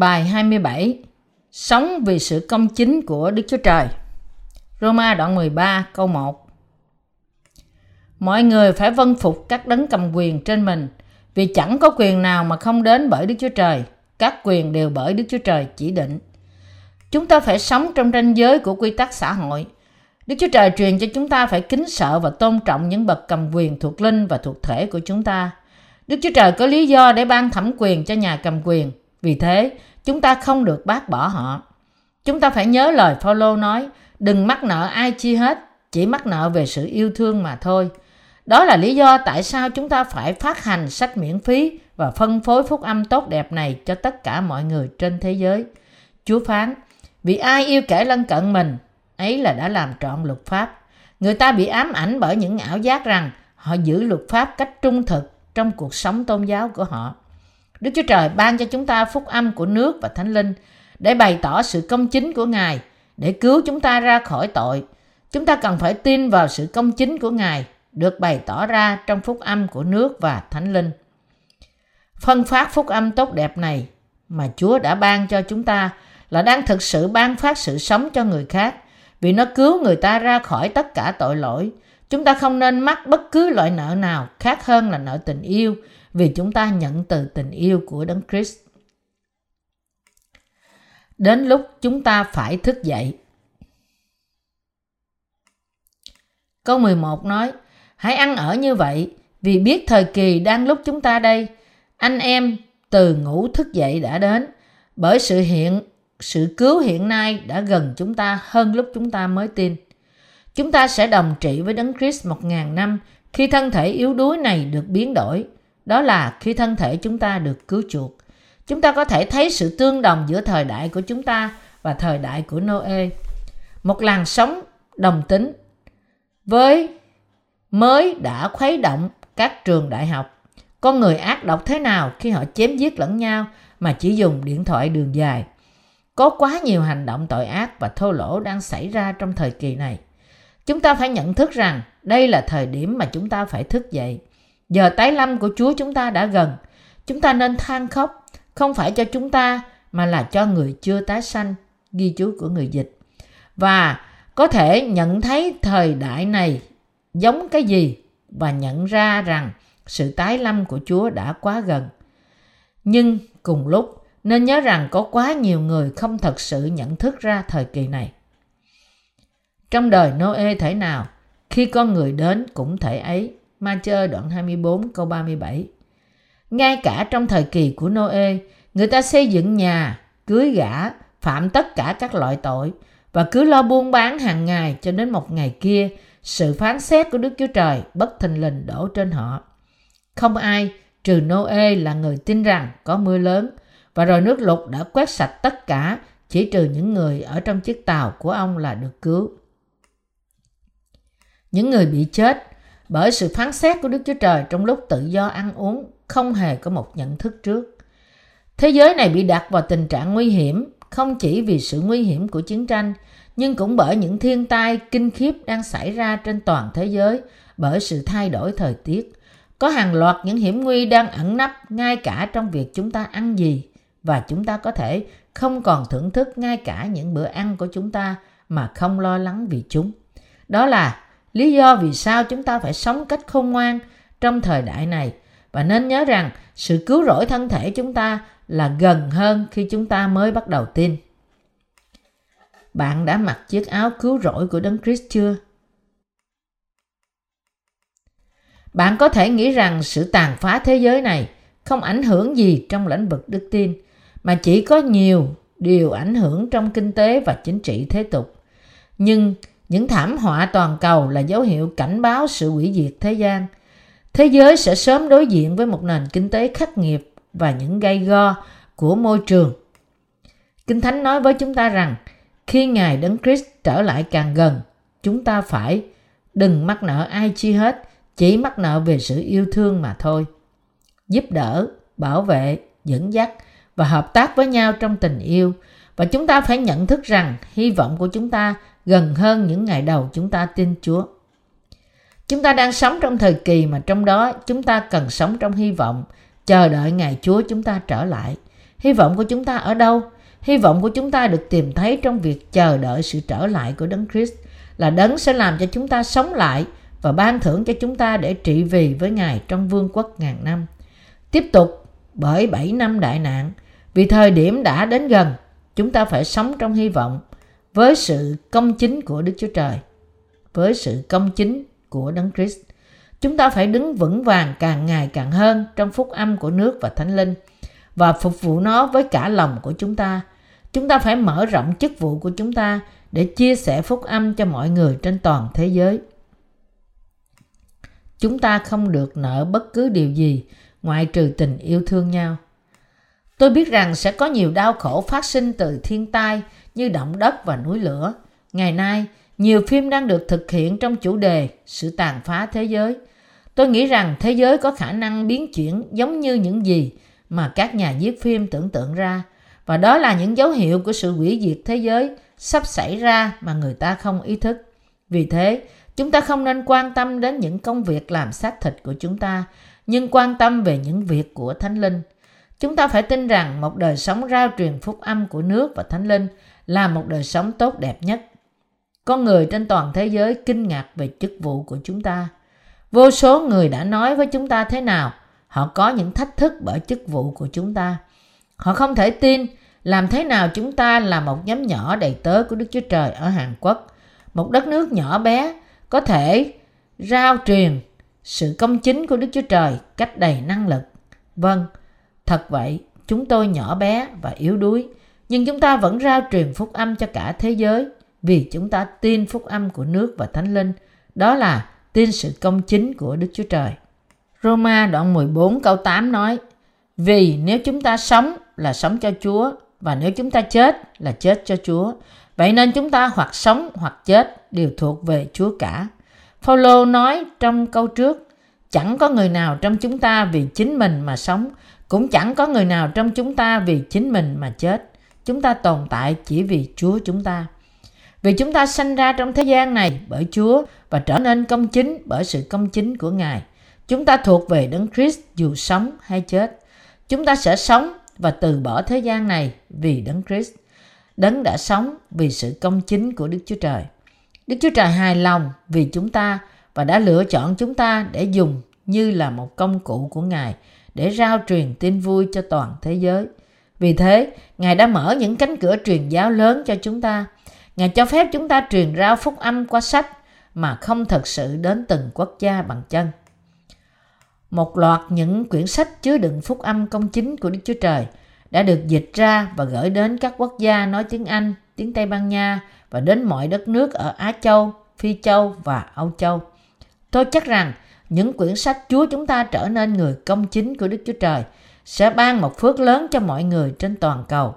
Bài 27 Sống vì sự công chính của Đức Chúa Trời Roma đoạn 13 câu 1 Mọi người phải vân phục các đấng cầm quyền trên mình, vì chẳng có quyền nào mà không đến bởi Đức Chúa Trời. Các quyền đều bởi Đức Chúa Trời chỉ định. Chúng ta phải sống trong ranh giới của quy tắc xã hội. Đức Chúa Trời truyền cho chúng ta phải kính sợ và tôn trọng những bậc cầm quyền thuộc linh và thuộc thể của chúng ta. Đức Chúa Trời có lý do để ban thẩm quyền cho nhà cầm quyền. Vì thế, chúng ta không được bác bỏ họ. Chúng ta phải nhớ lời Phaolô nói, đừng mắc nợ ai chi hết, chỉ mắc nợ về sự yêu thương mà thôi. Đó là lý do tại sao chúng ta phải phát hành sách miễn phí và phân phối phúc âm tốt đẹp này cho tất cả mọi người trên thế giới. Chúa phán, vì ai yêu kẻ lân cận mình, ấy là đã làm trọn luật pháp. Người ta bị ám ảnh bởi những ảo giác rằng họ giữ luật pháp cách trung thực trong cuộc sống tôn giáo của họ. Đức Chúa Trời ban cho chúng ta phúc âm của nước và thánh linh để bày tỏ sự công chính của Ngài, để cứu chúng ta ra khỏi tội. Chúng ta cần phải tin vào sự công chính của Ngài được bày tỏ ra trong phúc âm của nước và thánh linh. Phân phát phúc âm tốt đẹp này mà Chúa đã ban cho chúng ta là đang thực sự ban phát sự sống cho người khác vì nó cứu người ta ra khỏi tất cả tội lỗi. Chúng ta không nên mắc bất cứ loại nợ nào khác hơn là nợ tình yêu vì chúng ta nhận từ tình yêu của Đấng Christ. Đến lúc chúng ta phải thức dậy. Câu 11 nói, hãy ăn ở như vậy vì biết thời kỳ đang lúc chúng ta đây. Anh em từ ngủ thức dậy đã đến bởi sự hiện sự cứu hiện nay đã gần chúng ta hơn lúc chúng ta mới tin. Chúng ta sẽ đồng trị với Đấng Christ một ngàn năm khi thân thể yếu đuối này được biến đổi. Đó là khi thân thể chúng ta được cứu chuộc. Chúng ta có thể thấy sự tương đồng giữa thời đại của chúng ta và thời đại của Noe. Một làn sóng đồng tính với mới đã khuấy động các trường đại học. Con người ác độc thế nào khi họ chém giết lẫn nhau mà chỉ dùng điện thoại đường dài. Có quá nhiều hành động tội ác và thô lỗ đang xảy ra trong thời kỳ này. Chúng ta phải nhận thức rằng đây là thời điểm mà chúng ta phải thức dậy. Giờ tái lâm của Chúa chúng ta đã gần. Chúng ta nên than khóc, không phải cho chúng ta mà là cho người chưa tái sanh, ghi chú của người dịch. Và có thể nhận thấy thời đại này giống cái gì và nhận ra rằng sự tái lâm của Chúa đã quá gần. Nhưng cùng lúc nên nhớ rằng có quá nhiều người không thật sự nhận thức ra thời kỳ này. Trong đời Noe thể nào, khi con người đến cũng thể ấy. Ma chơ đoạn 24 câu 37 Ngay cả trong thời kỳ của Noe, người ta xây dựng nhà, cưới gã, phạm tất cả các loại tội và cứ lo buôn bán hàng ngày cho đến một ngày kia, sự phán xét của Đức Chúa Trời bất thình lình đổ trên họ. Không ai trừ Noe là người tin rằng có mưa lớn và rồi nước lụt đã quét sạch tất cả chỉ trừ những người ở trong chiếc tàu của ông là được cứu. Những người bị chết bởi sự phán xét của Đức Chúa Trời trong lúc tự do ăn uống không hề có một nhận thức trước. Thế giới này bị đặt vào tình trạng nguy hiểm, không chỉ vì sự nguy hiểm của chiến tranh, nhưng cũng bởi những thiên tai, kinh khiếp đang xảy ra trên toàn thế giới bởi sự thay đổi thời tiết. Có hàng loạt những hiểm nguy đang ẩn nấp ngay cả trong việc chúng ta ăn gì và chúng ta có thể không còn thưởng thức ngay cả những bữa ăn của chúng ta mà không lo lắng vì chúng. Đó là lý do vì sao chúng ta phải sống cách khôn ngoan trong thời đại này và nên nhớ rằng sự cứu rỗi thân thể chúng ta là gần hơn khi chúng ta mới bắt đầu tin. Bạn đã mặc chiếc áo cứu rỗi của Đấng Christ chưa? Bạn có thể nghĩ rằng sự tàn phá thế giới này không ảnh hưởng gì trong lĩnh vực đức tin, mà chỉ có nhiều điều ảnh hưởng trong kinh tế và chính trị thế tục. Nhưng những thảm họa toàn cầu là dấu hiệu cảnh báo sự hủy diệt thế gian. Thế giới sẽ sớm đối diện với một nền kinh tế khắc nghiệt và những gây go của môi trường. Kinh Thánh nói với chúng ta rằng khi Ngài Đấng Christ trở lại càng gần, chúng ta phải đừng mắc nợ ai chi hết, chỉ mắc nợ về sự yêu thương mà thôi. Giúp đỡ, bảo vệ, dẫn dắt và hợp tác với nhau trong tình yêu và chúng ta phải nhận thức rằng hy vọng của chúng ta gần hơn những ngày đầu chúng ta tin Chúa. Chúng ta đang sống trong thời kỳ mà trong đó chúng ta cần sống trong hy vọng, chờ đợi ngày Chúa chúng ta trở lại. Hy vọng của chúng ta ở đâu? Hy vọng của chúng ta được tìm thấy trong việc chờ đợi sự trở lại của Đấng Christ là Đấng sẽ làm cho chúng ta sống lại và ban thưởng cho chúng ta để trị vì với Ngài trong vương quốc ngàn năm. Tiếp tục bởi 7 năm đại nạn, vì thời điểm đã đến gần, chúng ta phải sống trong hy vọng với sự công chính của Đức Chúa Trời, với sự công chính của Đấng Christ. Chúng ta phải đứng vững vàng càng ngày càng hơn trong phúc âm của nước và thánh linh và phục vụ nó với cả lòng của chúng ta. Chúng ta phải mở rộng chức vụ của chúng ta để chia sẻ phúc âm cho mọi người trên toàn thế giới. Chúng ta không được nợ bất cứ điều gì ngoại trừ tình yêu thương nhau. Tôi biết rằng sẽ có nhiều đau khổ phát sinh từ thiên tai như động đất và núi lửa. Ngày nay, nhiều phim đang được thực hiện trong chủ đề sự tàn phá thế giới. Tôi nghĩ rằng thế giới có khả năng biến chuyển giống như những gì mà các nhà viết phim tưởng tượng ra và đó là những dấu hiệu của sự hủy diệt thế giới sắp xảy ra mà người ta không ý thức. Vì thế, chúng ta không nên quan tâm đến những công việc làm xác thịt của chúng ta, nhưng quan tâm về những việc của Thánh Linh. Chúng ta phải tin rằng một đời sống rao truyền phúc âm của nước và Thánh Linh là một đời sống tốt đẹp nhất. Con người trên toàn thế giới kinh ngạc về chức vụ của chúng ta. Vô số người đã nói với chúng ta thế nào họ có những thách thức bởi chức vụ của chúng ta. Họ không thể tin làm thế nào chúng ta là một nhóm nhỏ đầy tớ của Đức Chúa Trời ở Hàn Quốc, một đất nước nhỏ bé có thể rao truyền sự công chính của Đức Chúa Trời cách đầy năng lực. Vâng, thật vậy, chúng tôi nhỏ bé và yếu đuối, nhưng chúng ta vẫn rao truyền phúc âm cho cả thế giới vì chúng ta tin phúc âm của nước và Thánh Linh, đó là tin sự công chính của Đức Chúa Trời. Roma đoạn 14 câu 8 nói, Vì nếu chúng ta sống là sống cho Chúa, và nếu chúng ta chết là chết cho Chúa. Vậy nên chúng ta hoặc sống hoặc chết đều thuộc về Chúa cả. Phaolô nói trong câu trước, chẳng có người nào trong chúng ta vì chính mình mà sống, cũng chẳng có người nào trong chúng ta vì chính mình mà chết. Chúng ta tồn tại chỉ vì Chúa chúng ta. Vì chúng ta sanh ra trong thế gian này bởi Chúa và trở nên công chính bởi sự công chính của Ngài. Chúng ta thuộc về Đấng Christ dù sống hay chết. Chúng ta sẽ sống và từ bỏ thế gian này vì Đấng Christ. Đấng đã sống vì sự công chính của Đức Chúa Trời. Đức Chúa Trời hài lòng vì chúng ta và đã lựa chọn chúng ta để dùng như là một công cụ của Ngài để rao truyền tin vui cho toàn thế giới. Vì thế, Ngài đã mở những cánh cửa truyền giáo lớn cho chúng ta. Ngài cho phép chúng ta truyền rao phúc âm qua sách mà không thật sự đến từng quốc gia bằng chân. Một loạt những quyển sách chứa đựng phúc âm công chính của Đức Chúa Trời đã được dịch ra và gửi đến các quốc gia nói tiếng Anh, tiếng Tây Ban Nha và đến mọi đất nước ở Á Châu, Phi Châu và Âu Châu. Tôi chắc rằng những quyển sách Chúa chúng ta trở nên người công chính của Đức Chúa Trời sẽ ban một phước lớn cho mọi người trên toàn cầu.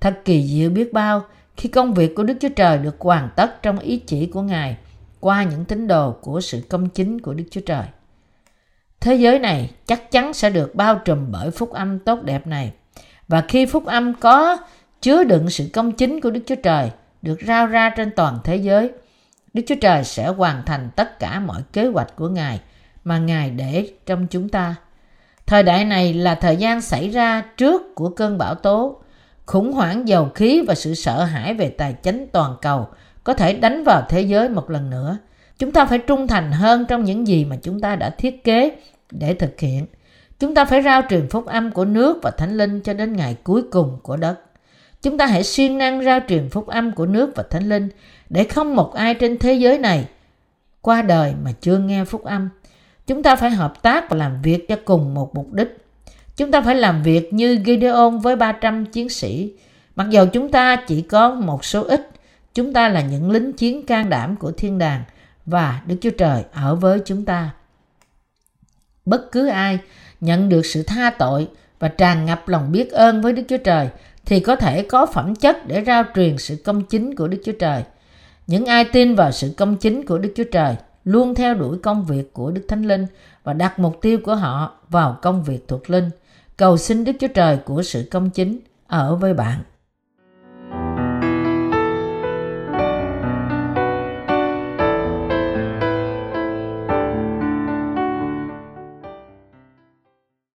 Thật kỳ diệu biết bao khi công việc của Đức Chúa Trời được hoàn tất trong ý chỉ của Ngài qua những tín đồ của sự công chính của Đức Chúa Trời. Thế giới này chắc chắn sẽ được bao trùm bởi phúc âm tốt đẹp này. Và khi phúc âm có chứa đựng sự công chính của Đức Chúa Trời được rao ra trên toàn thế giới, Đức Chúa Trời sẽ hoàn thành tất cả mọi kế hoạch của Ngài mà Ngài để trong chúng ta. Thời đại này là thời gian xảy ra trước của cơn bão tố, khủng hoảng dầu khí và sự sợ hãi về tài chính toàn cầu có thể đánh vào thế giới một lần nữa. Chúng ta phải trung thành hơn trong những gì mà chúng ta đã thiết kế để thực hiện. Chúng ta phải rao truyền phúc âm của nước và thánh linh cho đến ngày cuối cùng của đất. Chúng ta hãy siêng năng rao truyền phúc âm của nước và thánh linh để không một ai trên thế giới này qua đời mà chưa nghe phúc âm. Chúng ta phải hợp tác và làm việc cho cùng một mục đích. Chúng ta phải làm việc như Gideon với 300 chiến sĩ. Mặc dù chúng ta chỉ có một số ít, chúng ta là những lính chiến can đảm của thiên đàng và Đức Chúa Trời ở với chúng ta. Bất cứ ai nhận được sự tha tội và tràn ngập lòng biết ơn với Đức Chúa Trời thì có thể có phẩm chất để rao truyền sự công chính của Đức Chúa Trời. Những ai tin vào sự công chính của Đức Chúa Trời luôn theo đuổi công việc của Đức Thánh Linh và đặt mục tiêu của họ vào công việc thuộc linh. Cầu xin Đức Chúa Trời của sự công chính ở với bạn.